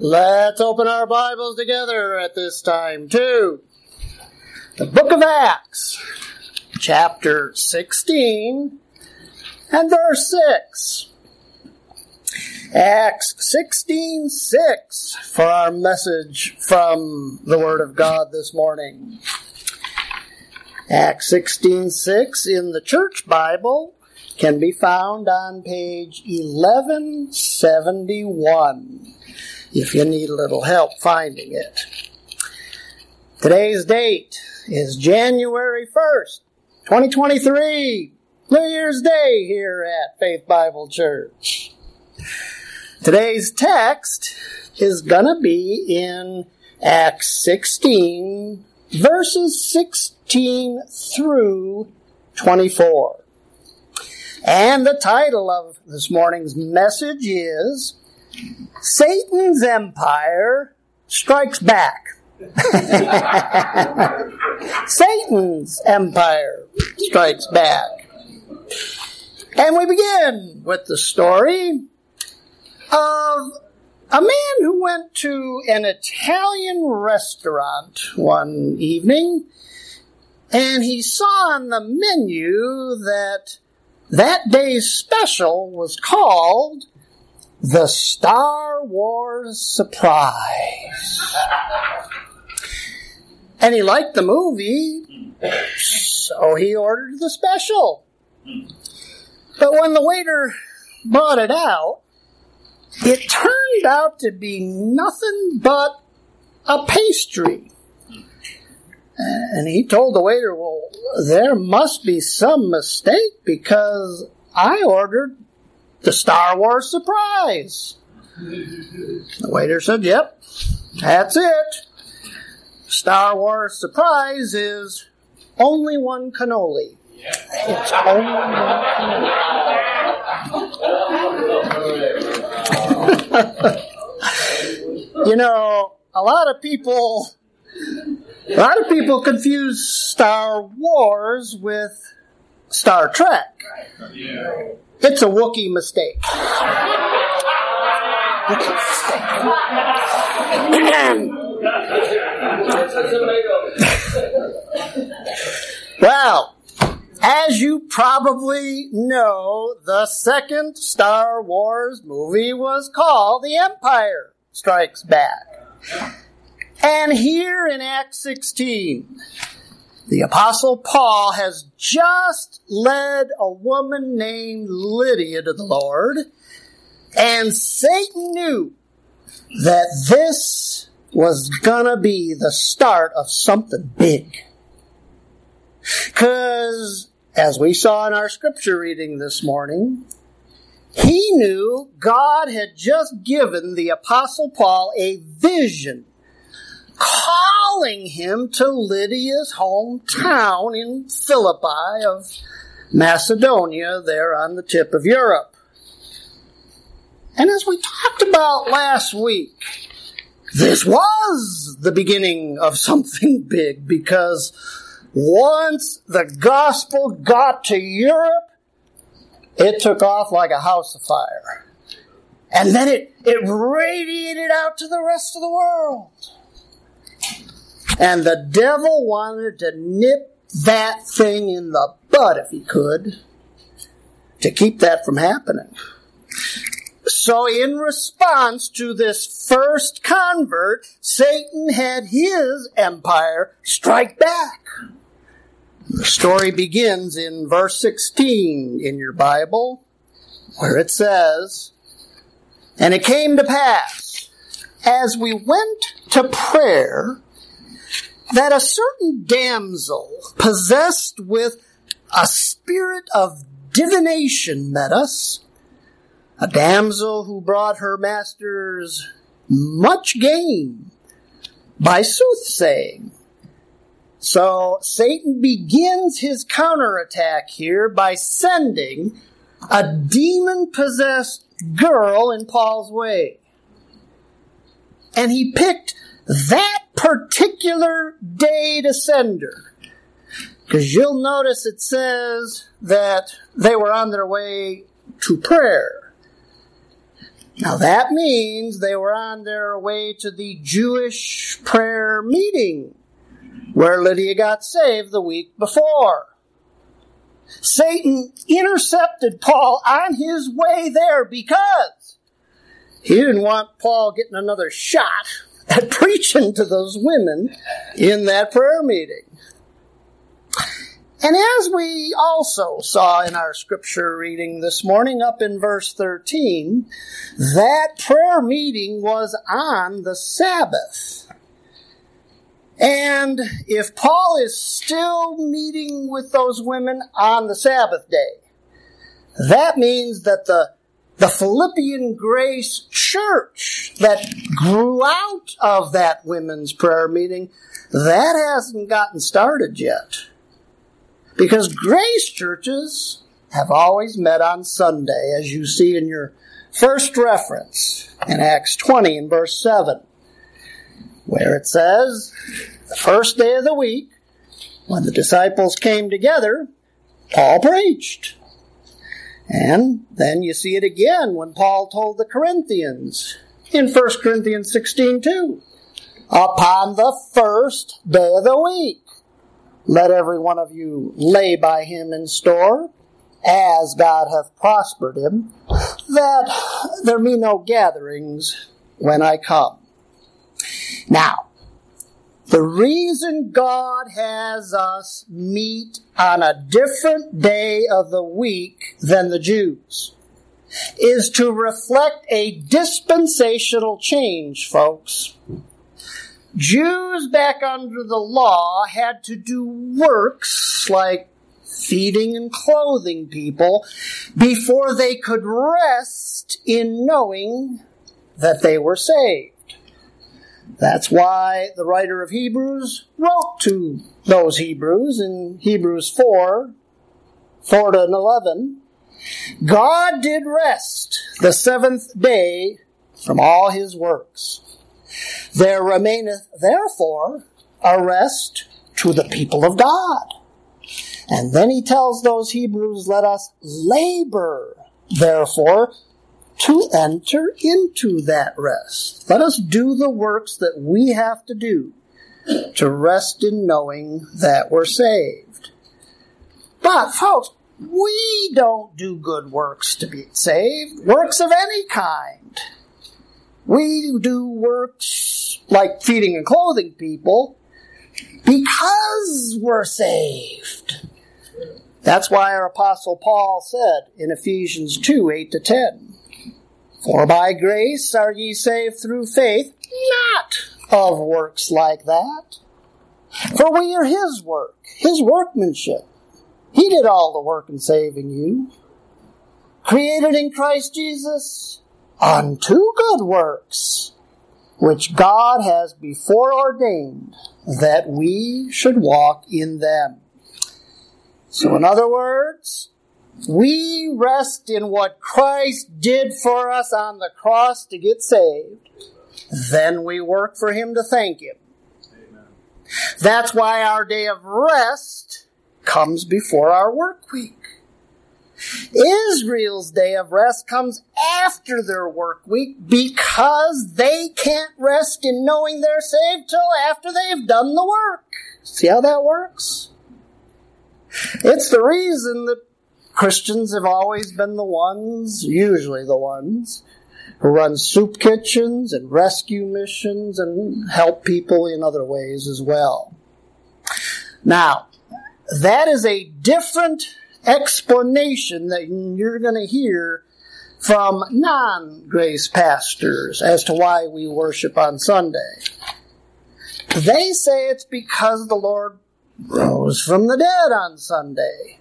Let's open our Bibles together at this time, too. The book of Acts, chapter 16, and verse 6. Acts 16 6 for our message from the Word of God this morning. Acts 16 6 in the Church Bible can be found on page 1171 if you need a little help finding it. Today's date is January 1st, 2023, New Year's Day here at Faith Bible Church. Today's text is going to be in Acts 16, verses 16 through 24. And the title of this morning's message is Satan's Empire Strikes Back. Satan's Empire Strikes Back. And we begin with the story of a man who went to an Italian restaurant one evening and he saw on the menu that that day's special was called the Star Wars Surprise. and he liked the movie, so he ordered the special. But when the waiter brought it out, it turned out to be nothing but a pastry. And he told the waiter, well, there must be some mistake because I ordered the Star Wars surprise. The waiter said, yep, that's it. Star Wars surprise is only one cannoli. It's only one cannoli. you know, a lot of people a lot of people confuse Star Wars with Star Trek. It's a Wookiee mistake. Mistake. well, as you probably know, the second Star Wars movie was called The Empire Strikes Back. And here in Act 16, the apostle Paul has just led a woman named Lydia to the Lord, and Satan knew that this was gonna be the start of something big. Cause, as we saw in our scripture reading this morning, he knew God had just given the apostle Paul a vision calling him to Lydia's hometown in Philippi of Macedonia, there on the tip of Europe. And as we talked about last week, this was the beginning of something big because once the gospel got to Europe, it took off like a house afire. And then it, it radiated out to the rest of the world. And the devil wanted to nip that thing in the bud if he could to keep that from happening. So in response to this first convert, Satan had his empire strike back. The story begins in verse 16 in your Bible, where it says, And it came to pass, as we went to prayer, that a certain damsel possessed with a spirit of divination met us, a damsel who brought her masters much gain by soothsaying. So Satan begins his counterattack here by sending a demon possessed girl in Paul's way. And he picked that particular day to send her. Because you'll notice it says that they were on their way to prayer. Now that means they were on their way to the Jewish prayer meeting where Lydia got saved the week before. Satan intercepted Paul on his way there because he didn't want Paul getting another shot at preaching to those women in that prayer meeting. And as we also saw in our scripture reading this morning, up in verse 13, that prayer meeting was on the Sabbath. And if Paul is still meeting with those women on the Sabbath day, that means that the, the Philippian Grace Church that grew out of that women's prayer meeting, that hasn't gotten started yet. Because grace churches have always met on Sunday, as you see in your first reference in Acts 20 and verse 7, where it says, the first day of the week, when the disciples came together, Paul preached. And then you see it again when Paul told the Corinthians in 1 Corinthians 16 2. Upon the first day of the week, let every one of you lay by him in store, as God hath prospered him, that there be no gatherings when I come. Now, the reason God has us meet on a different day of the week than the Jews is to reflect a dispensational change, folks. Jews back under the law had to do works like feeding and clothing people before they could rest in knowing that they were saved. That's why the writer of Hebrews wrote to those Hebrews in Hebrews 4, 4 to 11. God did rest the seventh day from all his works. There remaineth therefore a rest to the people of God. And then he tells those Hebrews, let us labor, therefore, to enter into that rest. Let us do the works that we have to do to rest in knowing that we're saved. But, folks, we don't do good works to be saved, works of any kind. We do works like feeding and clothing people because we're saved. That's why our apostle Paul said in Ephesians 2, 8 to 10, For by grace are ye saved through faith, not of works like that. For we are his work, his workmanship. He did all the work in saving you. Created in Christ Jesus unto good works, which God has before ordained that we should walk in them. So, in other words, we rest in what Christ did for us on the cross to get saved. Then we work for Him to thank Him. Amen. That's why our day of rest comes before our work week. Israel's day of rest comes after their work week because they can't rest in knowing they're saved till after they've done the work. See how that works? It's the reason that Christians have always been the ones, usually the ones, who run soup kitchens and rescue missions and help people in other ways as well. Now, that is a different explanation that you're going to hear from non grace pastors as to why we worship on Sunday. They say it's because the Lord rose from the dead on Sunday.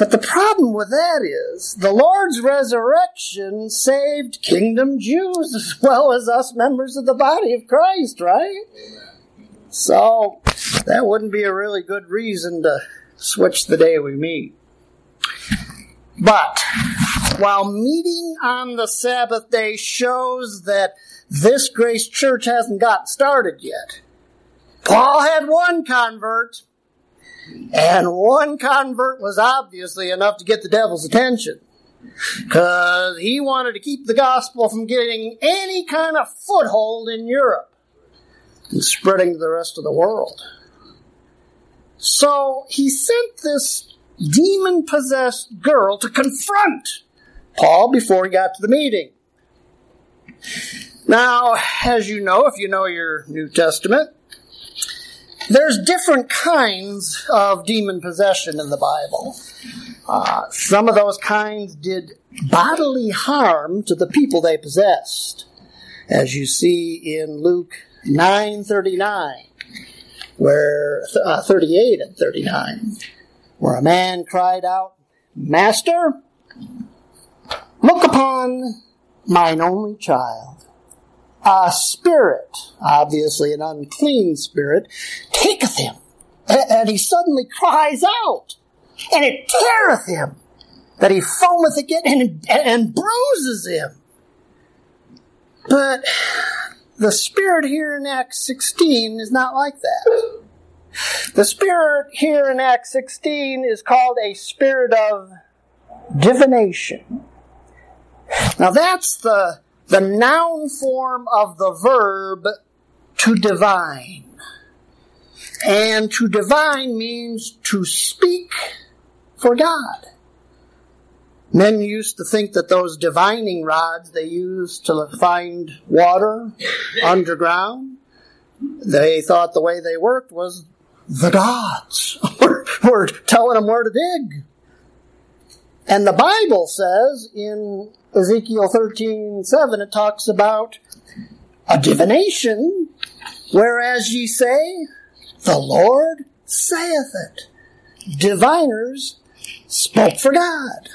But the problem with that is the Lord's resurrection saved kingdom Jews as well as us members of the body of Christ, right? So that wouldn't be a really good reason to switch the day we meet. But while meeting on the Sabbath day shows that this Grace Church hasn't gotten started yet, Paul had one convert, and one convert was obviously enough to get the devil's attention. because he wanted to keep the gospel from getting any kind of foothold in Europe and spreading to the rest of the world. So he sent this demon possessed girl to confront Paul before he got to the meeting. Now, as you know, if you know your New Testament, there's different kinds of demon possession in the Bible. Uh, some of those kinds did bodily harm to the people they possessed, as you see in Luke 9:39, where uh, 38 and 39, where a man cried out, "Master, look upon mine only child." A spirit, obviously an unclean spirit, taketh him, and he suddenly cries out and it teareth him, that he foameth again and, and bruises him. But the spirit here in Acts 16 is not like that. The spirit here in Acts 16 is called a spirit of divination. Now that's the, the noun form of the verb to divine. And to divine means to speak for God. Men used to think that those divining rods they used to find water underground, they thought the way they worked was the gods were telling them where to dig. And the Bible says in Ezekiel 13 7, it talks about a divination, whereas ye say, the Lord saith it. Diviners spoke for God.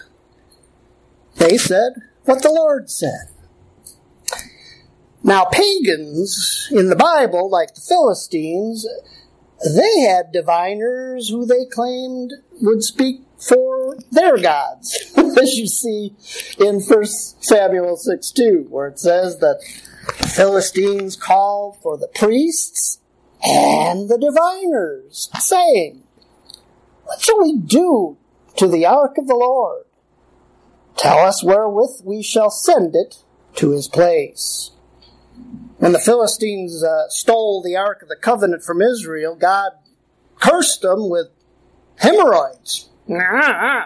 They said what the Lord said. Now, pagans in the Bible, like the Philistines, they had diviners who they claimed would speak for their gods, as you see in 1 Samuel 6 2, where it says that the Philistines called for the priests and the diviners, saying, What shall we do to the ark of the Lord. Tell us wherewith we shall send it to his place. When the Philistines uh, stole the ark of the covenant from Israel, God cursed them with hemorrhoids.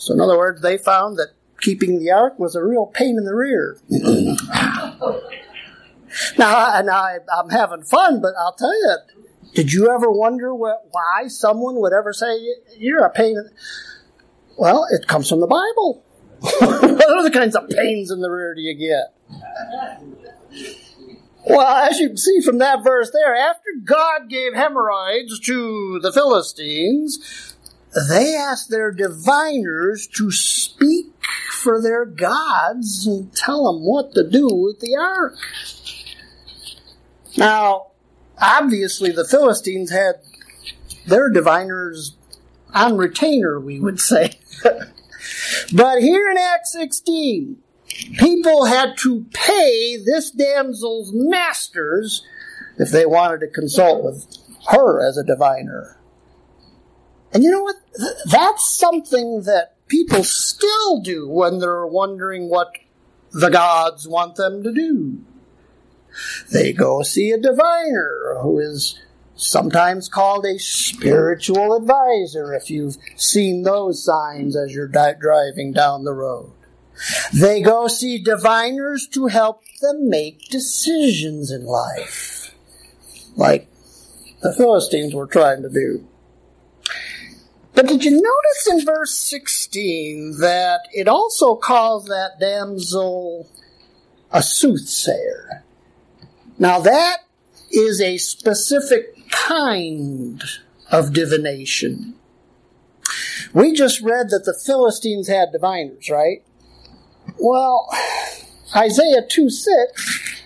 So, in other words, they found that keeping the ark was a real pain in the rear. now, now I, I'm having fun, but I'll tell you, did you ever wonder what, why someone would ever say you're a pain? In... Well, it comes from the Bible. what other kinds of pains in the rear do you get? Well, as you can see from that verse there, after God gave hemorrhoids to the Philistines, they asked their diviners to speak for their gods and tell them what to do with the ark. Now, obviously the Philistines had their diviners on retainer, we would say. but here in Acts 16, people had to pay this damsel's masters if they wanted to consult with her as a diviner. And you know what? That's something that people still do when they're wondering what the gods want them to do. They go see a diviner who is sometimes called a spiritual advisor if you've seen those signs as you're di- driving down the road. They go see diviners to help them make decisions in life, like the Philistines were trying to do. But did you notice in verse 16 that it also calls that damsel a soothsayer? Now that is a specific kind of divination. We just read that the Philistines had diviners, right? Well, Isaiah 2 6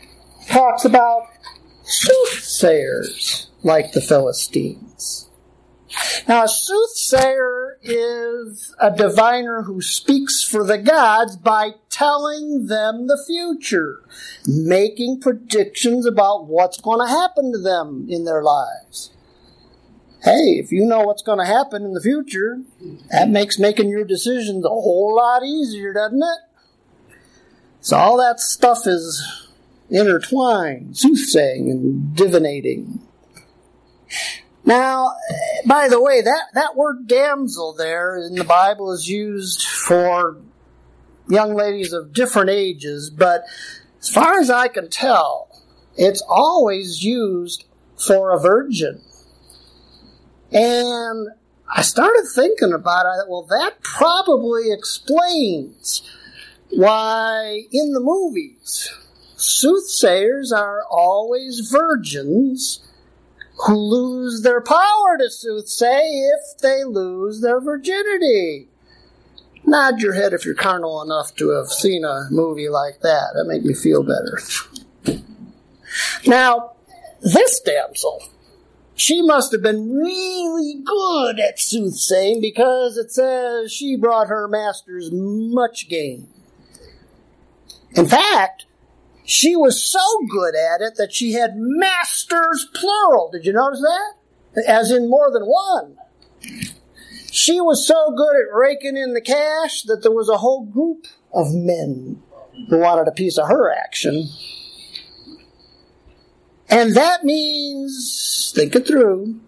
talks about soothsayers like the Philistines. Now, a soothsayer is a diviner who speaks for the gods by telling them the future, making predictions about what's going to happen to them in their lives. hey, if you know what's going to happen in the future, that makes making your decisions a whole lot easier, doesn't it? So all that stuff is intertwined, soothsaying and divinating. Now, by the way, that, that word damsel there in the Bible is used for young ladies of different ages, but as far as I can tell, it's always used for a virgin. And I started thinking about it. Well, that probably explains why in the movies soothsayers are always virgins who lose their power to soothsay if they lose their virginity. Nod your head if you're carnal enough to have seen a movie like that. That make me feel better. Now, this damsel, she must have been really good at soothsaying because it says she brought her masters much gain. In fact, she was so good at it that she had masters plural. Did you notice that? As in more than one. She was so good at raking in the cash that there was a whole group of men who wanted a piece of her action. And that means, think it through,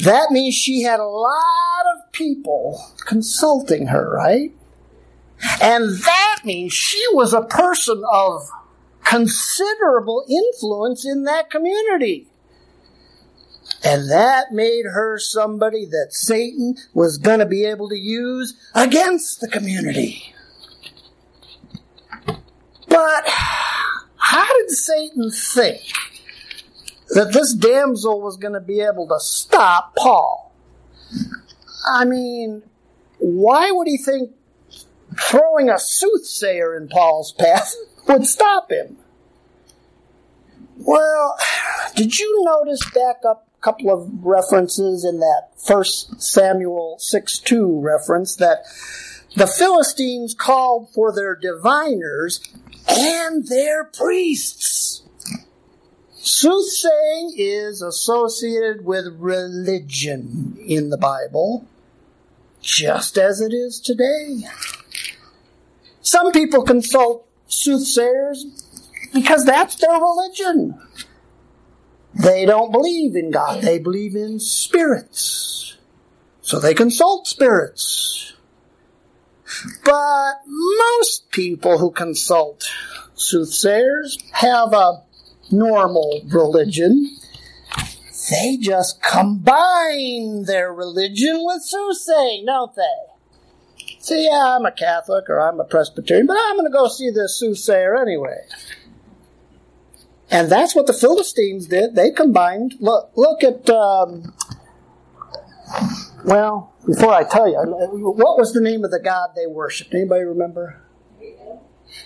that means she had a lot of people consulting her, right? And that means she was a person of considerable influence in that community. And that made her somebody that Satan was going to be able to use against the community. But how did Satan think that this damsel was going to be able to stop Paul? I mean, why would he think throwing a soothsayer in Paul's path would stop him? Well, did you notice back up a couple of references in that first Samuel 6 2 reference that the Philistines called for their diviners and their priests? Soothsaying is associated with religion in the Bible, just as it is today. Some people consult soothsayers because that's their religion. They don't believe in God, they believe in spirits. So they consult spirits. But most people who consult soothsayers have a normal religion. They just combine their religion with soothsaying, don't they? Say, yeah, I'm a Catholic or I'm a Presbyterian, but I'm going to go see this soothsayer anyway. And that's what the Philistines did. They combined. Look, look at. Um, well, before I tell you, what was the name of the god they worshipped? Anybody remember?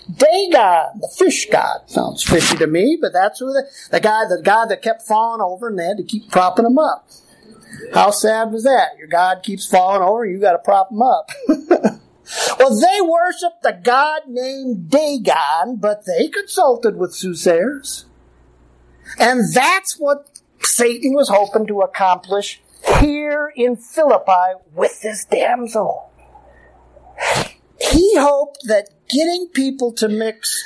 Dagon, the fish god. Sounds fishy to me, but that's who the, the guy, the god that kept falling over, and they had to keep propping him up. How sad was that? Your god keeps falling over, you got to prop him up. well, they worshiped the god named Dagon, but they consulted with soothsayers. And that's what Satan was hoping to accomplish here in Philippi with this damsel. He hoped that getting people to mix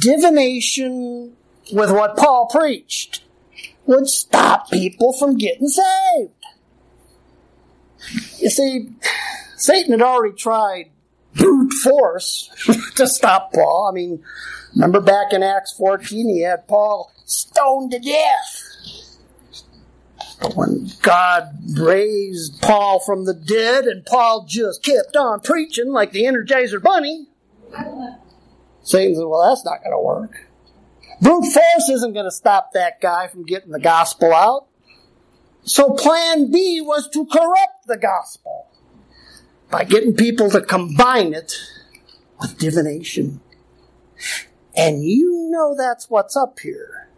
divination with what Paul preached would stop people from getting saved. You see, Satan had already tried brute force to stop Paul. I mean, remember back in Acts 14, he had Paul stoned to death. But when God raised Paul from the dead and Paul just kept on preaching like the Energizer Bunny, Satan said, Well, that's not going to work. Brute force isn't going to stop that guy from getting the gospel out. So plan B was to corrupt the gospel by getting people to combine it with divination. And you know that's what's up here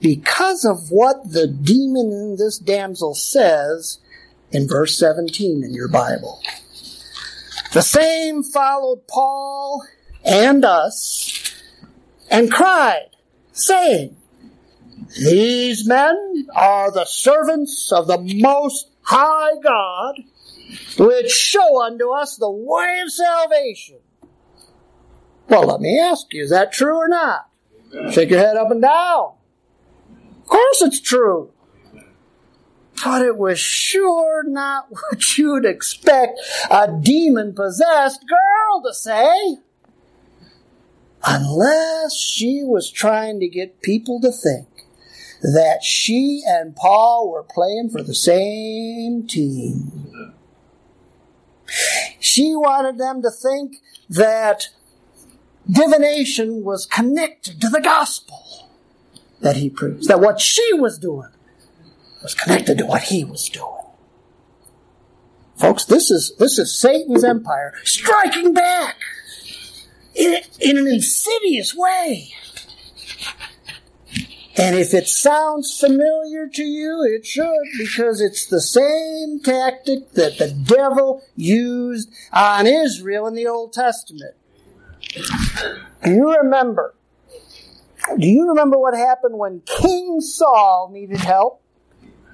because of what the demon in this damsel says in verse 17 in your Bible. The same followed Paul and us and cried, saying, These men are the servants of the Most High God, which show unto us the way of salvation. Well, let me ask you, is that true or not? Shake your head up and down. Of course it's true. But it was sure not what you'd expect a demon possessed girl to say. Unless she was trying to get people to think that she and Paul were playing for the same team. She wanted them to think that divination was connected to the gospel that he preached, that what she was doing was connected to what he was doing. Folks, this is, this is Satan's empire striking back in, in an insidious way. And if it sounds familiar to you, it should, because it's the same tactic that the devil used on Israel in the Old Testament. Do you remember? Do you remember what happened when King Saul needed help?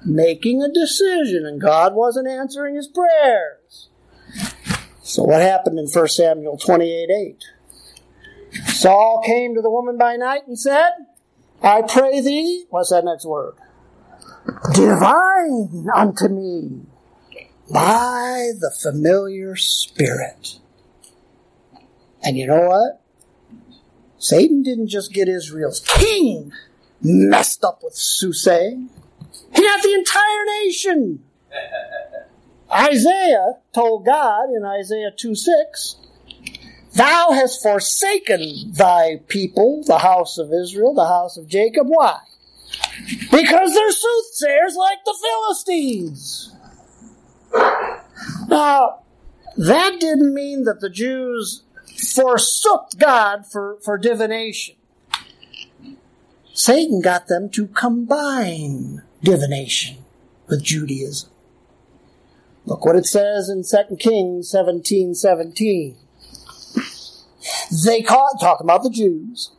Making a decision, and God wasn't answering his prayers. So what happened in 1 Samuel 28 8? Saul came to the woman by night and said, I pray thee, what's that next word? Divine unto me by the familiar spirit. And you know what? Satan didn't just get Israel's king messed up with soothsaying. He got the entire nation. Isaiah told God in Isaiah 2 6, Thou hast forsaken thy people, the house of Israel, the house of Jacob. Why? Because they're soothsayers like the Philistines. Now, that didn't mean that the Jews forsook God for, for divination. Satan got them to combine divination with Judaism. Look what it says in 2 Kings 17 17. They caught, about the Jews,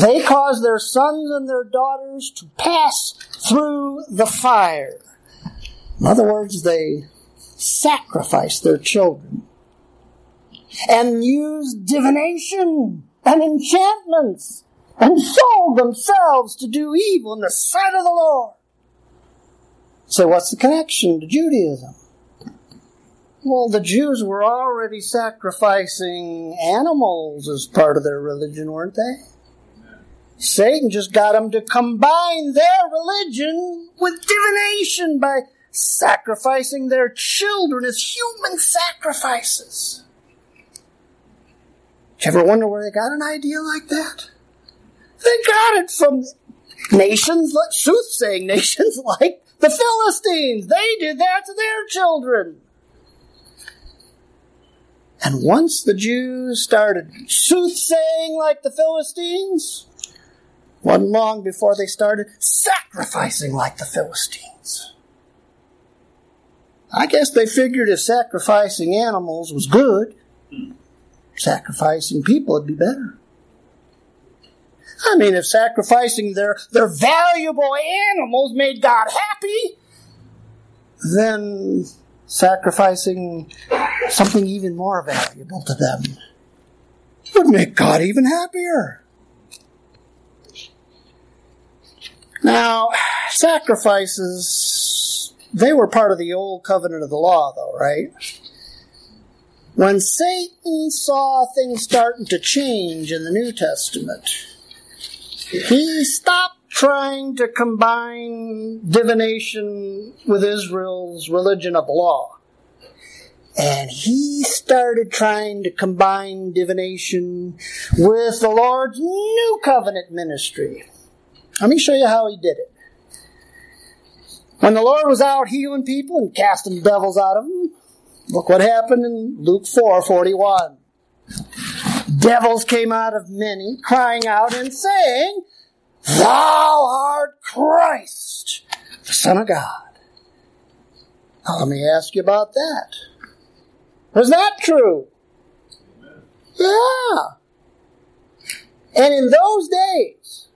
they caused their sons and their daughters to pass through the fire. In other words, they sacrificed their children and used divination and enchantments and sold themselves to do evil in the sight of the Lord. So what's the connection to Judaism? Well, the Jews were already sacrificing animals as part of their religion, weren't they? Satan just got them to combine their religion with divination by sacrificing their children as human sacrifices. Did you ever wonder where they got an idea like that? They got it from nations, soothsaying nations like the Philistines. They did that to their children. And once the Jews started soothsaying like the Philistines, wasn't long before they started sacrificing like the Philistines. I guess they figured if sacrificing animals was good, sacrificing people would be better. I mean, if sacrificing their, their valuable animals made God happy, then sacrificing something even more valuable to them would make God even happier. Now, sacrifices, they were part of the old covenant of the law, though, right? When Satan saw things starting to change in the New Testament, he stopped trying to combine divination with Israel's religion of law. And he started trying to combine divination with the Lord's new covenant ministry. Let me show you how he did it. When the Lord was out healing people and casting devils out of them, look what happened in Luke 4 41. Devils came out of many, crying out and saying, Thou art Christ, the Son of God. Now, let me ask you about that. Was that true? Yeah. And in those days,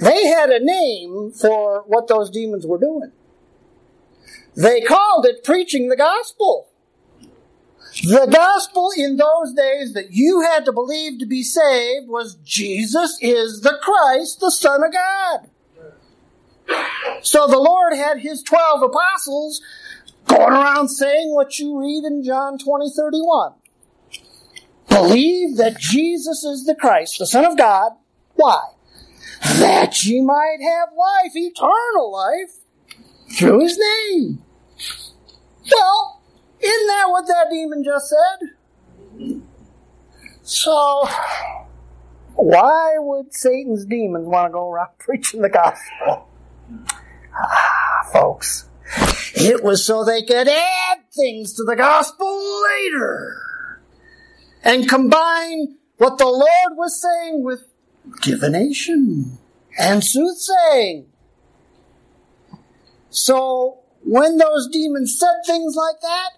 they had a name for what those demons were doing. They called it preaching the gospel. The gospel in those days that you had to believe to be saved was Jesus is the Christ, the Son of God. So the Lord had his 12 apostles going around saying what you read in John 20, 31. Believe that Jesus is the Christ, the Son of God. Why? That ye might have life, eternal life, through his name. Well, isn't that what that demon just said? So, why would Satan's demons want to go around preaching the gospel? Ah, folks, it was so they could add things to the gospel later and combine what the Lord was saying with divination and soothsaying. So when those demons said things like that,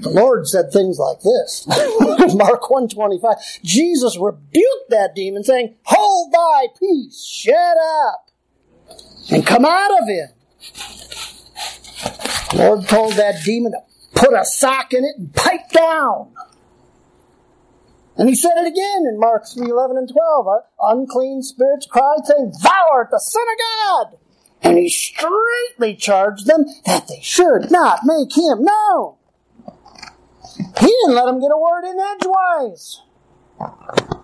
the Lord said things like this. Mark 125. Jesus rebuked that demon saying, Hold thy peace, shut up, and come out of him. The Lord told that demon to put a sock in it and pipe down. And he said it again in Mark 3, 11 and 12. Uh, unclean spirits cried, saying, Thou art the Son of God! And he straightly charged them that they should not make him known. He didn't let them get a word in edgewise.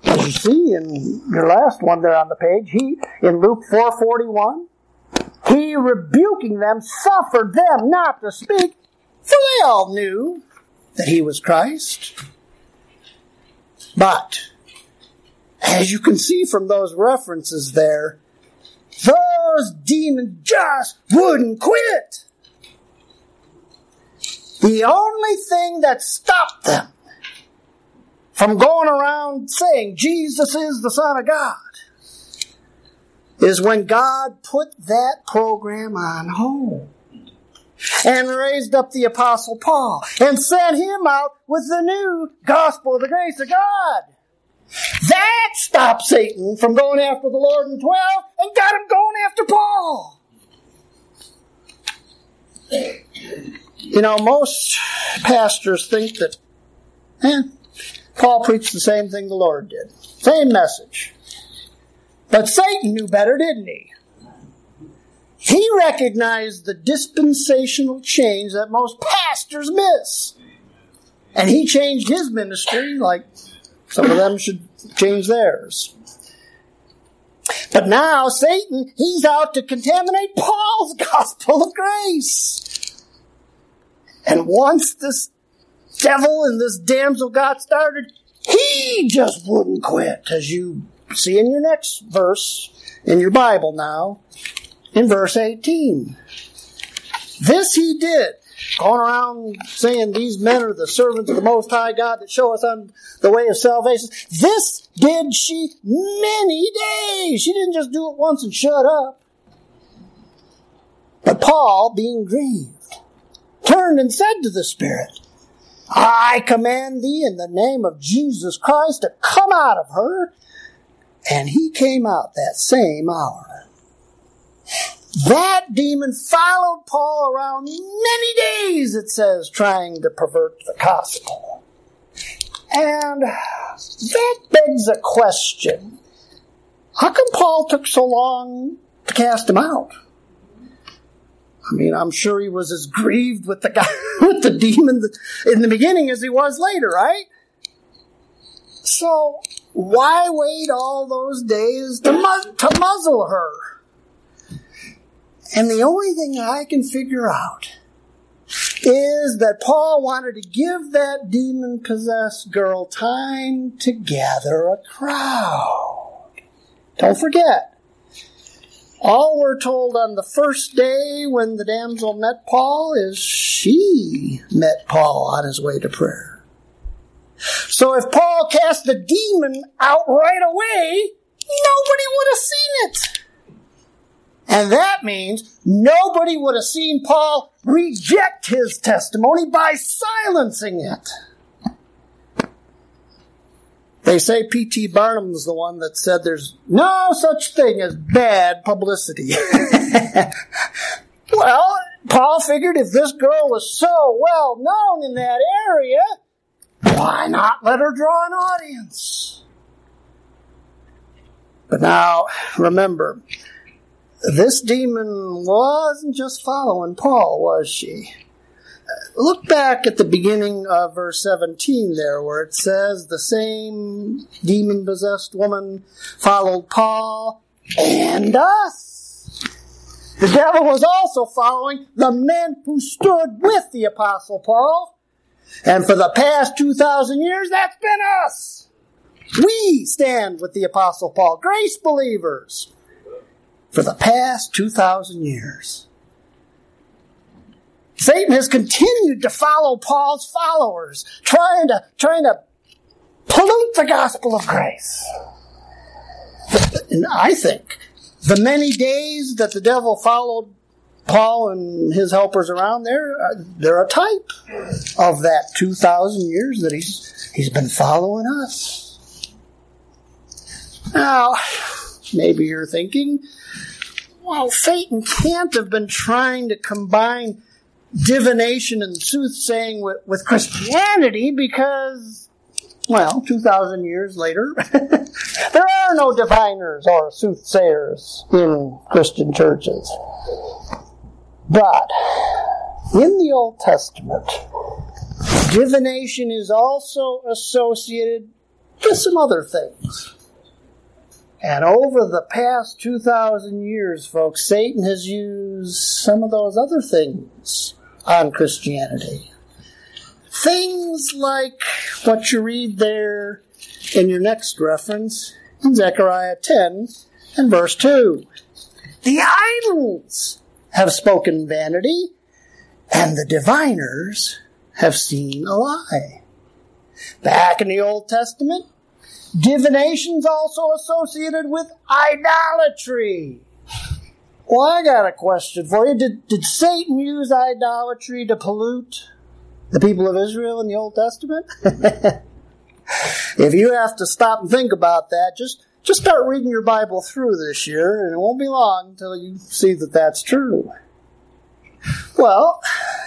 As you see in your last one there on the page, he in Luke 4:41, he rebuking them suffered them not to speak, for they all knew that he was Christ. But as you can see from those references there, those demons just wouldn't quit. The only thing that stopped them from going around saying Jesus is the Son of God is when God put that program on hold and raised up the Apostle Paul and sent him out with the new gospel of the grace of God. That stopped Satan from going after the Lord in 12 and got him going after Paul. You know, most pastors think that, eh, Paul preached the same thing the Lord did. Same message. But Satan knew better, didn't he? He recognized the dispensational change that most pastors miss. And he changed his ministry like some of them should change theirs. But now Satan, he's out to contaminate Paul's gospel of grace. And once this devil and this damsel got started, he just wouldn't quit, as you see in your next verse in your Bible now, in verse 18. This he did, going around saying these men are the servants of the Most High God that show us on the way of salvation. This did she many days. She didn't just do it once and shut up. But Paul, being grieved, turned and said to the Spirit, I command thee in the name of Jesus Christ to come out of her. And he came out that same hour. That demon followed Paul around many days, it says, trying to pervert the gospel. And that begs a question. How come Paul took so long to cast him out? I mean, I'm sure he was as grieved with the guy, with the demon in the beginning as he was later, right? So, why wait all those days to, mu- to muzzle her? And the only thing I can figure out is that Paul wanted to give that demon possessed girl time to gather a crowd. Don't forget, all we're told on the first day when the damsel met Paul is she met Paul on his way to prayer. So if Paul cast the demon out right away, nobody would have seen it. And that means nobody would have seen Paul reject his testimony by silencing it. They say P.T. Barnum's the one that said there's no such thing as bad publicity. well, Paul figured if this girl was so well known in that area, why not let her draw an audience? But now, remember, this demon wasn't just following Paul, was she? Look back at the beginning of verse 17 there, where it says the same demon possessed woman followed Paul and us. The devil was also following the men who stood with the apostle Paul. And for the past 2,000 years, that's been us. We stand with the apostle Paul, grace believers, for the past 2,000 years. Satan has continued to follow Paul's followers, trying to, trying to pollute the gospel of grace. And I think the many days that the devil followed Paul and his helpers around there, they're a type of that 2,000 years that he's, he's been following us. Now, maybe you're thinking, well, Satan can't have been trying to combine divination and soothsaying with, with Christianity because, well, 2,000 years later, there are no diviners or soothsayers in Christian churches. But in the Old Testament, divination is also associated with some other things. And over the past 2,000 years, folks, Satan has used some of those other things on Christianity. Things like what you read there in your next reference in Zechariah 10 and verse 2. The idols have spoken vanity, and the diviners have seen a lie. Back in the Old Testament, divination's also associated with idolatry. Well, I got a question for you. Did, did Satan use idolatry to pollute the people of Israel in the Old Testament? if you have to stop and think about that, just, just start reading your Bible through this year, and it won't be long until you see that that's true. Well,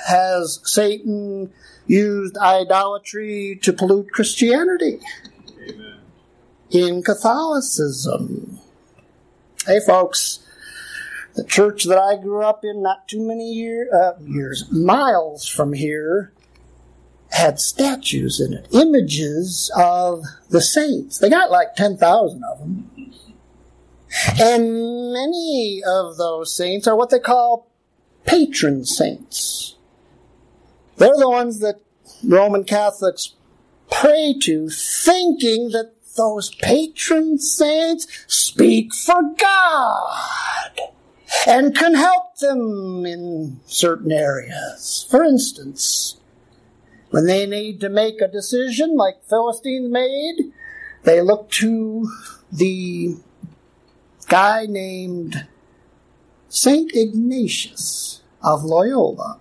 has Satan used idolatry to pollute Christianity? Amen. In Catholicism. Hey, folks, the church that I grew up in, not too many year, uh, years, miles from here, had statues in it, images of the saints. They got like 10,000 of them. And many of those saints are what they call patron saints. They're the ones that Roman Catholics pray to, thinking that those patron saints speak for God and can help them in certain areas. For instance, when they need to make a decision like Philistines made, they look to the guy named Saint Ignatius of Loyola.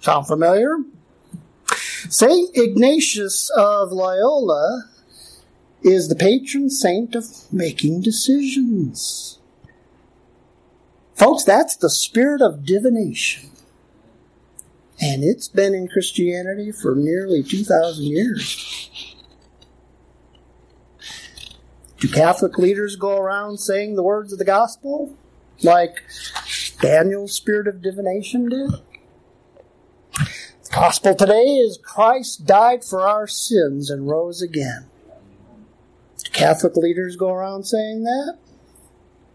Sound familiar? Saint Ignatius of Loyola is the patron saint of making decisions. Folks, that's the spirit of divination. And it's been in Christianity for nearly 2,000 years. Do Catholic leaders go around saying the words of the gospel like damsel's spirit of divination did? The gospel today is Christ died for our sins and rose again. Do Catholic leaders go around saying that?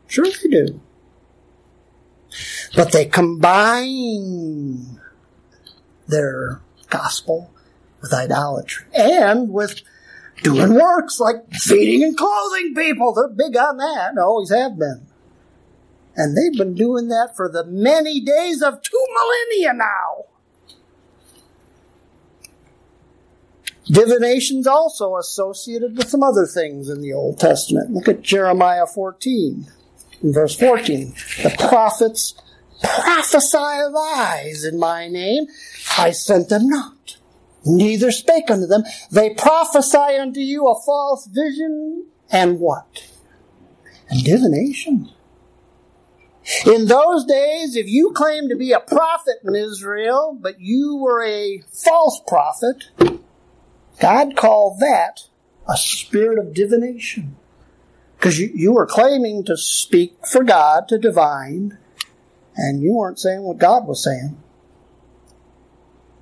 Sure they do. But they combine their gospel with idolatry and with doing works like feeding and clothing people. They're big on that, always have been. And they've been doing that for the many days of two millennia now. Divination's also associated with some other things in the Old Testament. Look at Jeremiah 14, in verse 14. The prophets prophesy lies in my name. I sent them not. neither spake unto them. They prophesy unto you a false vision and what? And divination. In those days, if you claimed to be a prophet in Israel, but you were a false prophet, God called that a spirit of divination. Because you, you were claiming to speak for God, to divine, and you weren't saying what God was saying.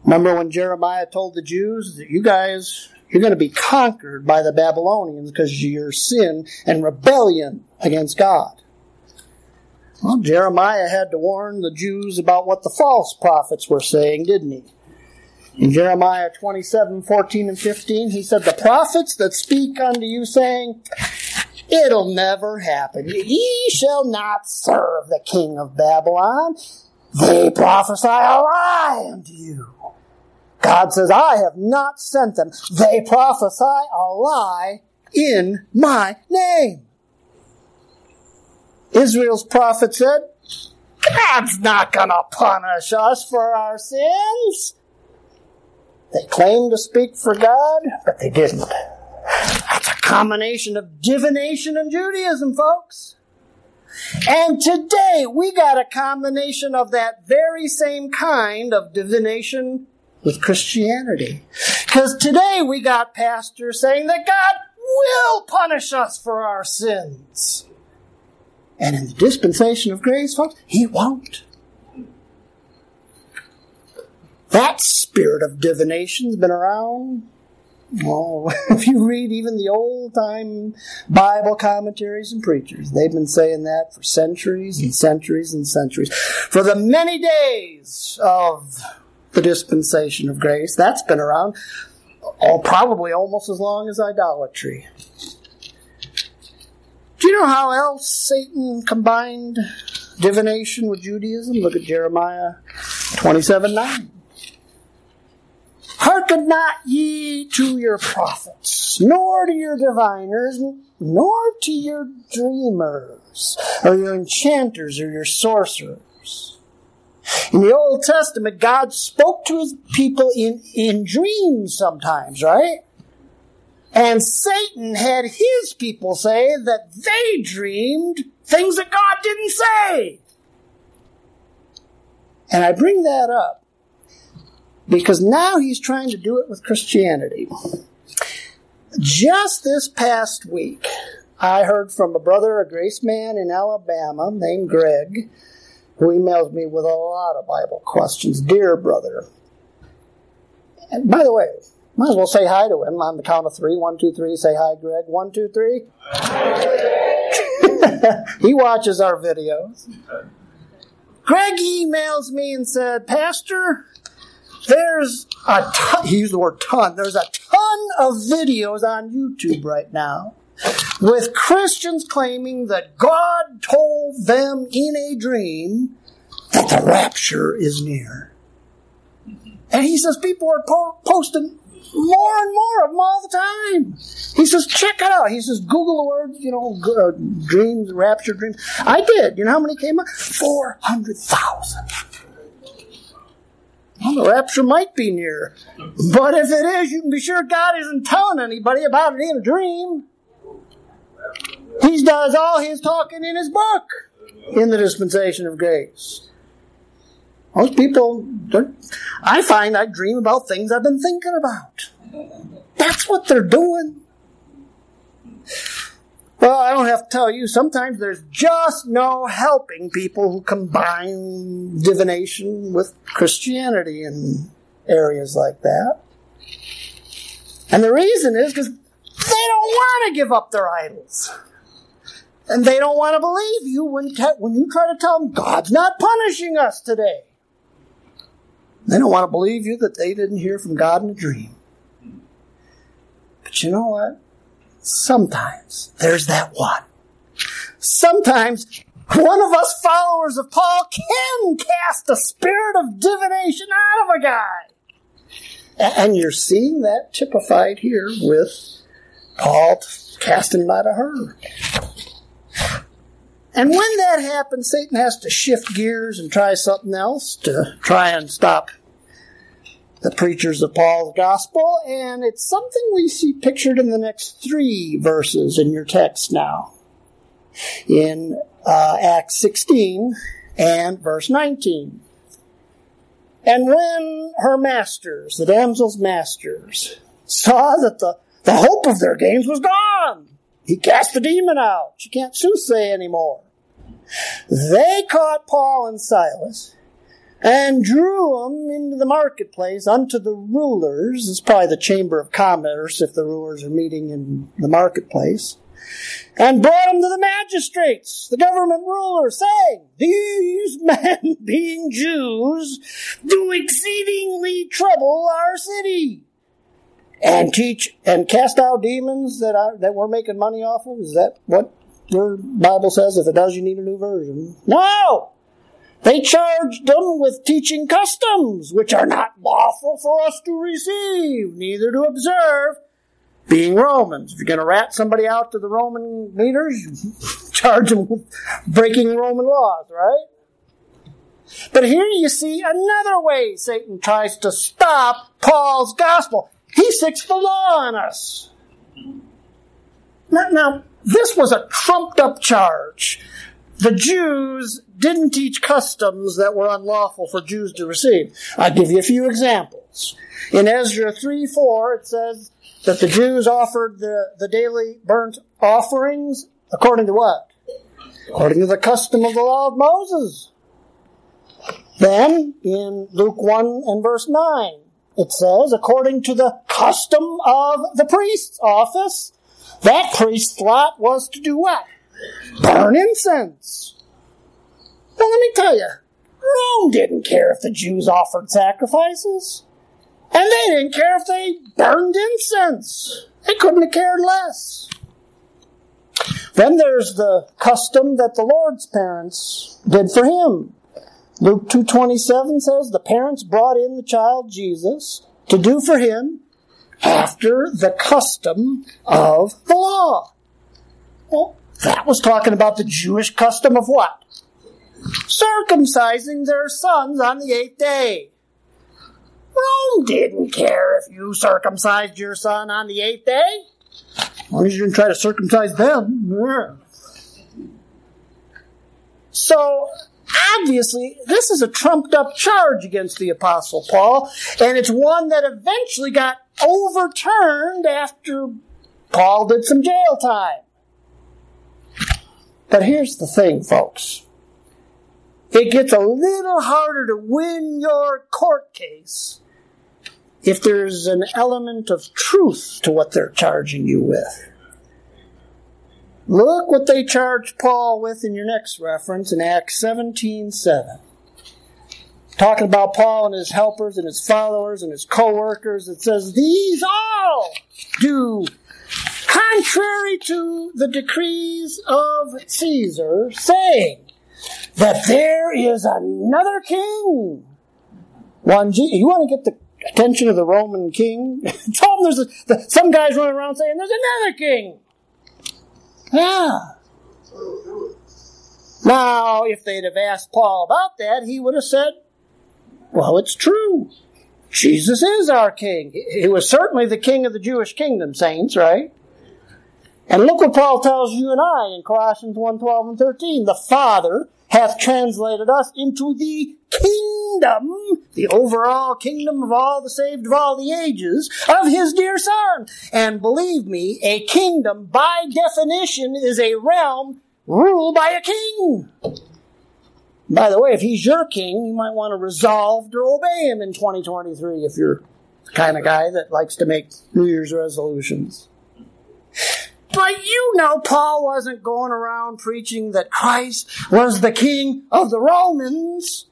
Remember when Jeremiah told the Jews that you guys, you're going to be conquered by the Babylonians because of your sin and rebellion against God. Well, Jeremiah had to warn the Jews about what the false prophets were saying, didn't he? In Jeremiah 27, 14 and 15, he said, The prophets that speak unto you, saying, It'll never happen. Ye shall not serve the king of Babylon. They prophesy a lie unto you. God says, I have not sent them. They prophesy a lie in my name. Israel's prophet said, God's not going to punish us for our sins. They claimed to speak for God, but they didn't. Combination of divination and Judaism, folks. And today we got a combination of that very same kind of divination with Christianity. Because today we got pastors saying that God will punish us for our sins. And in the dispensation of grace, folks, He won't. That spirit of divination's been around. Well, if you read even the old time Bible commentaries and preachers, they've been saying that for centuries and centuries and centuries. For the many days of the dispensation of grace, that's been around oh, probably almost as long as idolatry. Do you know how else Satan combined divination with Judaism? Look at Jeremiah 27 9. Hearken not ye to your prophets, nor to your diviners, nor to your dreamers, or your enchanters, or your sorcerers. In the Old Testament, God spoke to his people in, in dreams sometimes, right? And Satan had his people say that they dreamed things that God didn't say. And I bring that up because now he's trying to do it with Christianity. Just this past week, I heard from a brother, a grace man in Alabama named Greg, who emails me with a lot of Bible questions. Dear brother. And by the way, might as well say hi to him on the count of three. One, two, three. Say hi, Greg. One, two, three. he watches our videos. Greg emails me and said, Pastor, there's a ton, he used the word ton, there's a ton of videos on YouTube right now with Christians claiming that God told them in a dream that the rapture is near. And he says people are po- posting more and more of them all the time. He says, check it out. He says, Google the words, you know, uh, dreams, rapture dreams. I did. You know how many came up? 400,000. Well, the rapture might be near. But if it is, you can be sure God isn't telling anybody about it in a dream. He does all his talking in his book, in the dispensation of grace. Most people, I find I dream about things I've been thinking about. That's what they're doing. Well, I don't have to tell you, sometimes there's just no helping people who combine divination with Christianity in areas like that. And the reason is because they don't want to give up their idols. And they don't want to believe you when, when you try to tell them God's not punishing us today. They don't want to believe you that they didn't hear from God in a dream. But you know what? Sometimes there's that one. Sometimes one of us followers of Paul can cast a spirit of divination out of a guy. And you're seeing that typified here with Paul casting it out of her. And when that happens, Satan has to shift gears and try something else to try and stop the preachers of Paul's gospel, and it's something we see pictured in the next three verses in your text now. In uh, Acts 16 and verse 19. And when her masters, the damsel's masters, saw that the, the hope of their gains was gone, he cast the demon out. She can't soothsay anymore. They caught Paul and Silas and drew them into the marketplace unto the rulers. It's probably the chamber of commerce if the rulers are meeting in the marketplace and brought them to the magistrates, the government rulers, saying, These men, being Jews, do exceedingly trouble our city. And teach and cast out demons that are, that we're making money off of? Is that what your Bible says? If it does, you need a new version. No! They charged them with teaching customs, which are not lawful for us to receive, neither to observe, being Romans. If you're going to rat somebody out to the Roman leaders, charge them with breaking Roman laws, right? But here you see another way Satan tries to stop Paul's gospel. He sticks the law on us. Now, now this was a trumped up charge. The Jews didn't teach customs that were unlawful for Jews to receive. I'll give you a few examples. In Ezra 3 4, it says, that the Jews offered the, the daily burnt offerings according to what? According to the custom of the law of Moses. Then, in Luke 1 and verse 9, it says, according to the custom of the priest's office, that priest's lot was to do what? Burn incense. Well, let me tell you, Rome didn't care if the Jews offered sacrifices. And they didn't care if they burned incense. They couldn't have cared less. Then there's the custom that the Lord's parents did for him. Luke 2:27 says the parents brought in the child Jesus to do for him after the custom of the law. Well, that was talking about the Jewish custom of what? Circumcising their sons on the eighth day. Rome didn't care if you circumcised your son on the eighth day. Long as you didn't try to circumcise them. So, obviously, this is a trumped up charge against the Apostle Paul, and it's one that eventually got overturned after Paul did some jail time. But here's the thing, folks. It gets a little harder to win your court case if there's an element of truth to what they're charging you with. Look what they charge Paul with in your next reference in Acts 17 7. Talking about Paul and his helpers and his followers and his co workers, it says, These all do contrary to the decrees of Caesar, saying that there is another king. One, you want to get the attention of the Roman king. Tell them there's a, the, some guys running around saying there's another king. Yeah. Now, if they'd have asked Paul about that, he would have said, well, it's true. Jesus is our king. He was certainly the king of the Jewish kingdom, saints, right? And look what Paul tells you and I in Colossians 1, 12 and 13. The Father hath translated us into the kingdom, the overall kingdom of all the saved of all the ages, of his dear son. And believe me, a kingdom by definition is a realm ruled by a king. By the way, if he's your king, you might want to resolve to obey him in 2023 if you're the kind of guy that likes to make New Year's resolutions. But you know, Paul wasn't going around preaching that Christ was the king of the Romans,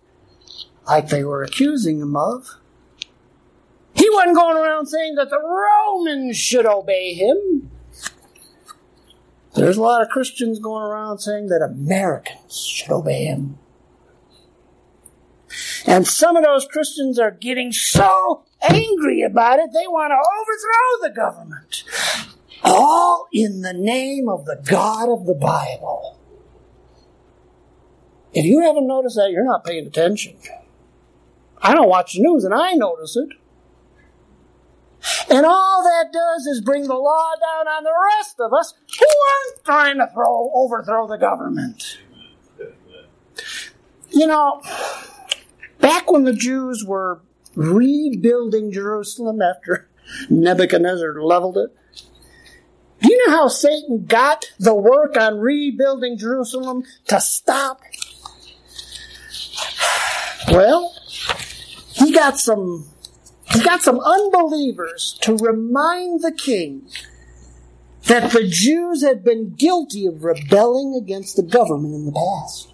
like they were accusing him of. He wasn't going around saying that the Romans should obey him. There's a lot of Christians going around saying that Americans should obey him. And some of those Christians are getting so angry about it, they want to overthrow the government. All in the name of the God of the Bible. If you haven't noticed that, you're not paying attention. I don't watch the news and I notice it. And all that does is bring the law down on the rest of us who aren't trying to throw, overthrow the government. You know, back when the Jews were rebuilding Jerusalem after Nebuchadnezzar leveled it, do you know how Satan got the work on rebuilding Jerusalem to stop? Well, he got some he got some unbelievers to remind the king that the Jews had been guilty of rebelling against the government in the past.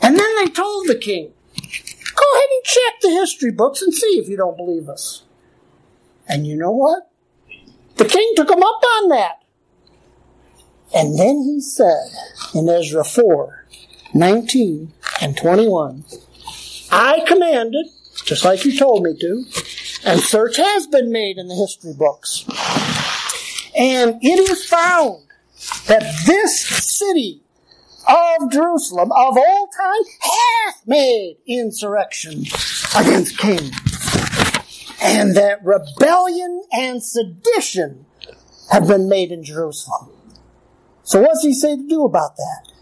And then they told the king, go ahead and check the history books and see if you don't believe us. And you know what? The king took him up on that. And then he said in Ezra 4 19 and 21, I commanded, just like you told me to, and search has been made in the history books. And it is found that this city of Jerusalem of old time hath made insurrection against King. And that rebellion and sedition have been made in Jerusalem. So what's he say to do about that?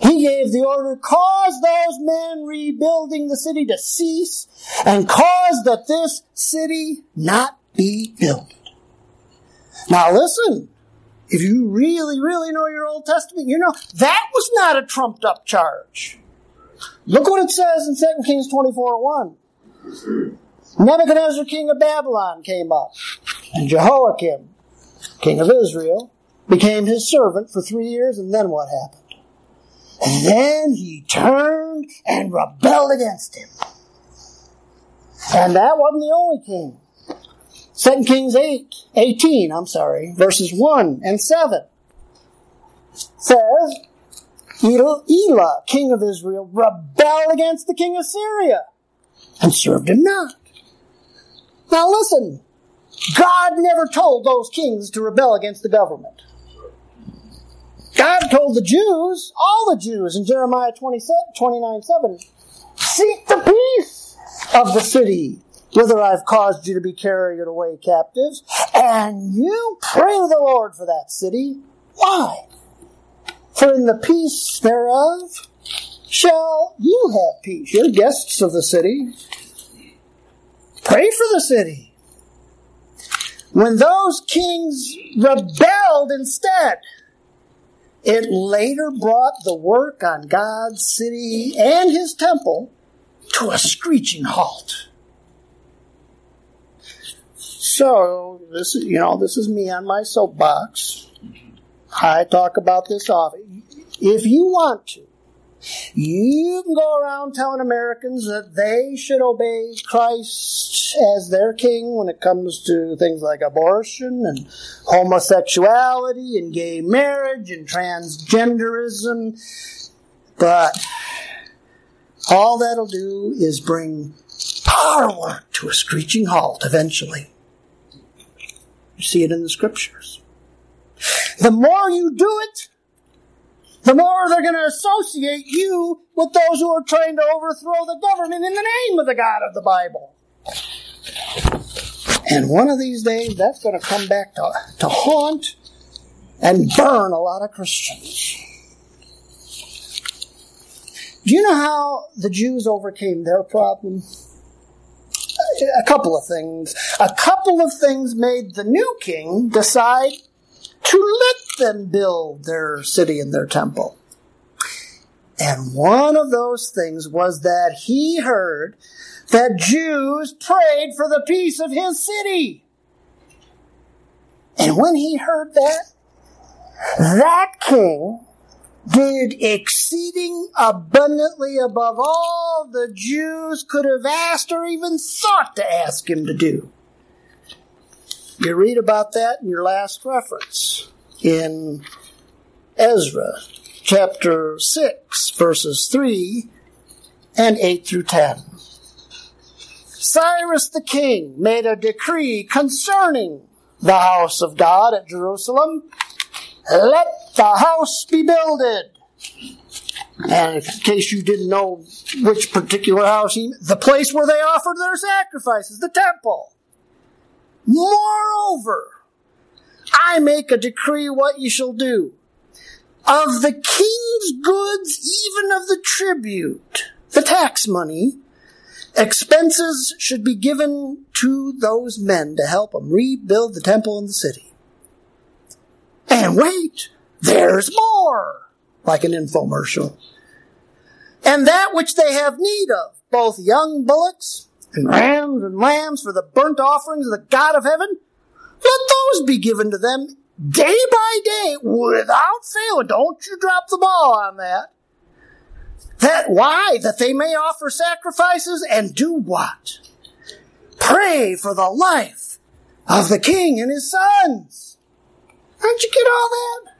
He gave the order, cause those men rebuilding the city to cease and cause that this city not be built. Now listen, if you really, really know your Old Testament, you know that was not a trumped up charge. Look what it says in 2 Kings 24 1. Nebuchadnezzar, king of Babylon, came up, and Jehoiakim, king of Israel, became his servant for three years, and then what happened? And then he turned and rebelled against him. And that wasn't the only king. 2 Kings 8, 18, I'm sorry, verses 1 and 7 says, Elah, king of Israel, rebelled against the king of Syria and served him not. Now listen, God never told those kings to rebel against the government. God told the Jews, all the Jews in Jeremiah 27, 29 7, seek the peace of the city whither I've caused you to be carried away captives, and you pray to the Lord for that city. Why? For in the peace thereof shall you have peace. You're guests of the city. Pray for the city. When those kings rebelled instead, it later brought the work on God's city and his temple to a screeching halt. So this is you know this is me on my soapbox. I talk about this often. If you want to, you can go around telling Americans that they should obey Christ as their king when it comes to things like abortion and homosexuality and gay marriage and transgenderism. But all that'll do is bring work to a screeching halt eventually. You see it in the scriptures. The more you do it, the more they're going to associate you with those who are trying to overthrow the government in the name of the God of the Bible. And one of these days, that's going to come back to, to haunt and burn a lot of Christians. Do you know how the Jews overcame their problem? A couple of things. A couple of things made the new king decide to let them build their city and their temple. And one of those things was that he heard that Jews prayed for the peace of his city. And when he heard that, that king did exceeding abundantly above all the Jews could have asked or even thought to ask him to do. You read about that in your last reference in Ezra chapter 6, verses 3 and 8 through 10. Cyrus the king made a decree concerning the house of God at Jerusalem. Let the house be builded. And in case you didn't know which particular house, he, the place where they offered their sacrifices, the temple. Moreover, I make a decree what ye shall do. Of the king's goods, even of the tribute, the tax money, expenses should be given to those men to help them rebuild the temple and the city. And wait, there's more, like an infomercial. And that which they have need of, both young bullocks and rams and lambs for the burnt offerings of the God of heaven, let those be given to them day by day without fail. Don't you drop the ball on that. That why? That they may offer sacrifices and do what? Pray for the life of the king and his sons. Don't you get all that?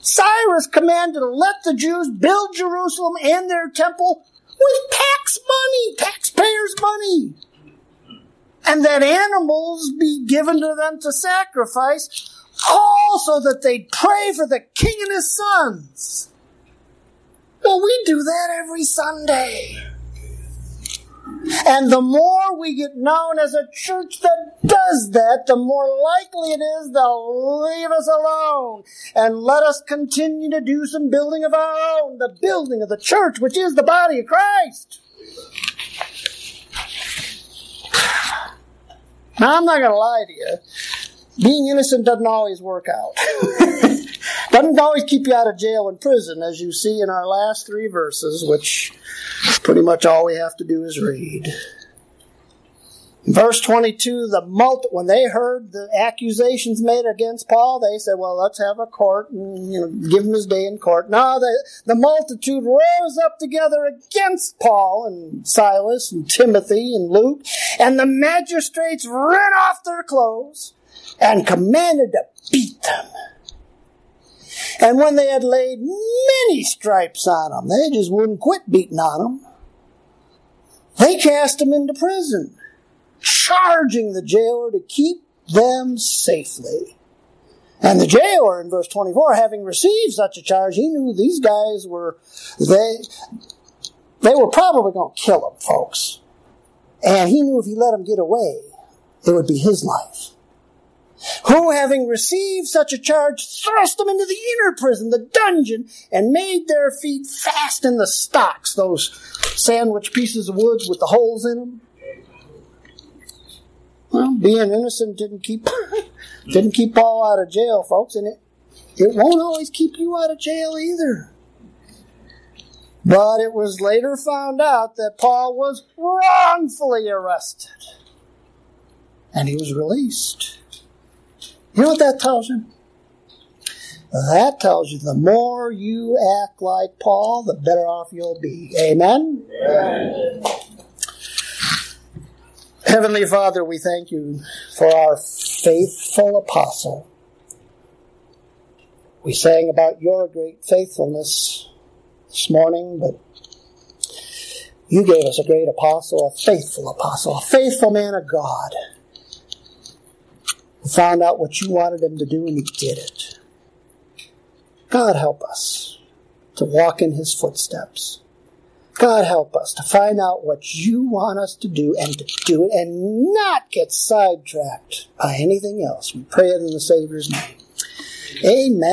Cyrus commanded to let the Jews build Jerusalem and their temple with tax money, taxpayers' money. And that animals be given to them to sacrifice, also that they'd pray for the king and his sons. Well, we do that every Sunday. And the more we get known as a church that does that, the more likely it is they'll leave us alone and let us continue to do some building of our own, the building of the church, which is the body of Christ. Now, I'm not going to lie to you. Being innocent doesn't always work out. doesn't always keep you out of jail and prison, as you see in our last three verses, which pretty much all we have to do is read. Verse 22, the multi- when they heard the accusations made against Paul, they said, well, let's have a court and you know, give him his day in court. No, the, the multitude rose up together against Paul and Silas and Timothy and Luke, and the magistrates rent off their clothes and commanded to beat them. And when they had laid many stripes on them, they just wouldn't quit beating on them. They cast them into prison, charging the jailer to keep them safely. And the jailer in verse 24, having received such a charge, he knew these guys were, they, they were probably going to kill him, folks. And he knew if he let them get away, it would be his life who, having received such a charge, thrust them into the inner prison, the dungeon, and made their feet fast in the stocks, those sandwich pieces of wood with the holes in them. Well, being innocent didn't keep didn't keep Paul out of jail, folks, and it it won't always keep you out of jail either. But it was later found out that Paul was wrongfully arrested. And he was released. You know what that tells you? That tells you the more you act like Paul, the better off you'll be. Amen? Amen? Heavenly Father, we thank you for our faithful apostle. We sang about your great faithfulness this morning, but you gave us a great apostle, a faithful apostle, a faithful man of God found out what you wanted him to do and he did it. God help us to walk in his footsteps. God help us to find out what you want us to do and to do it and not get sidetracked by anything else. We pray it in the Savior's name. Amen.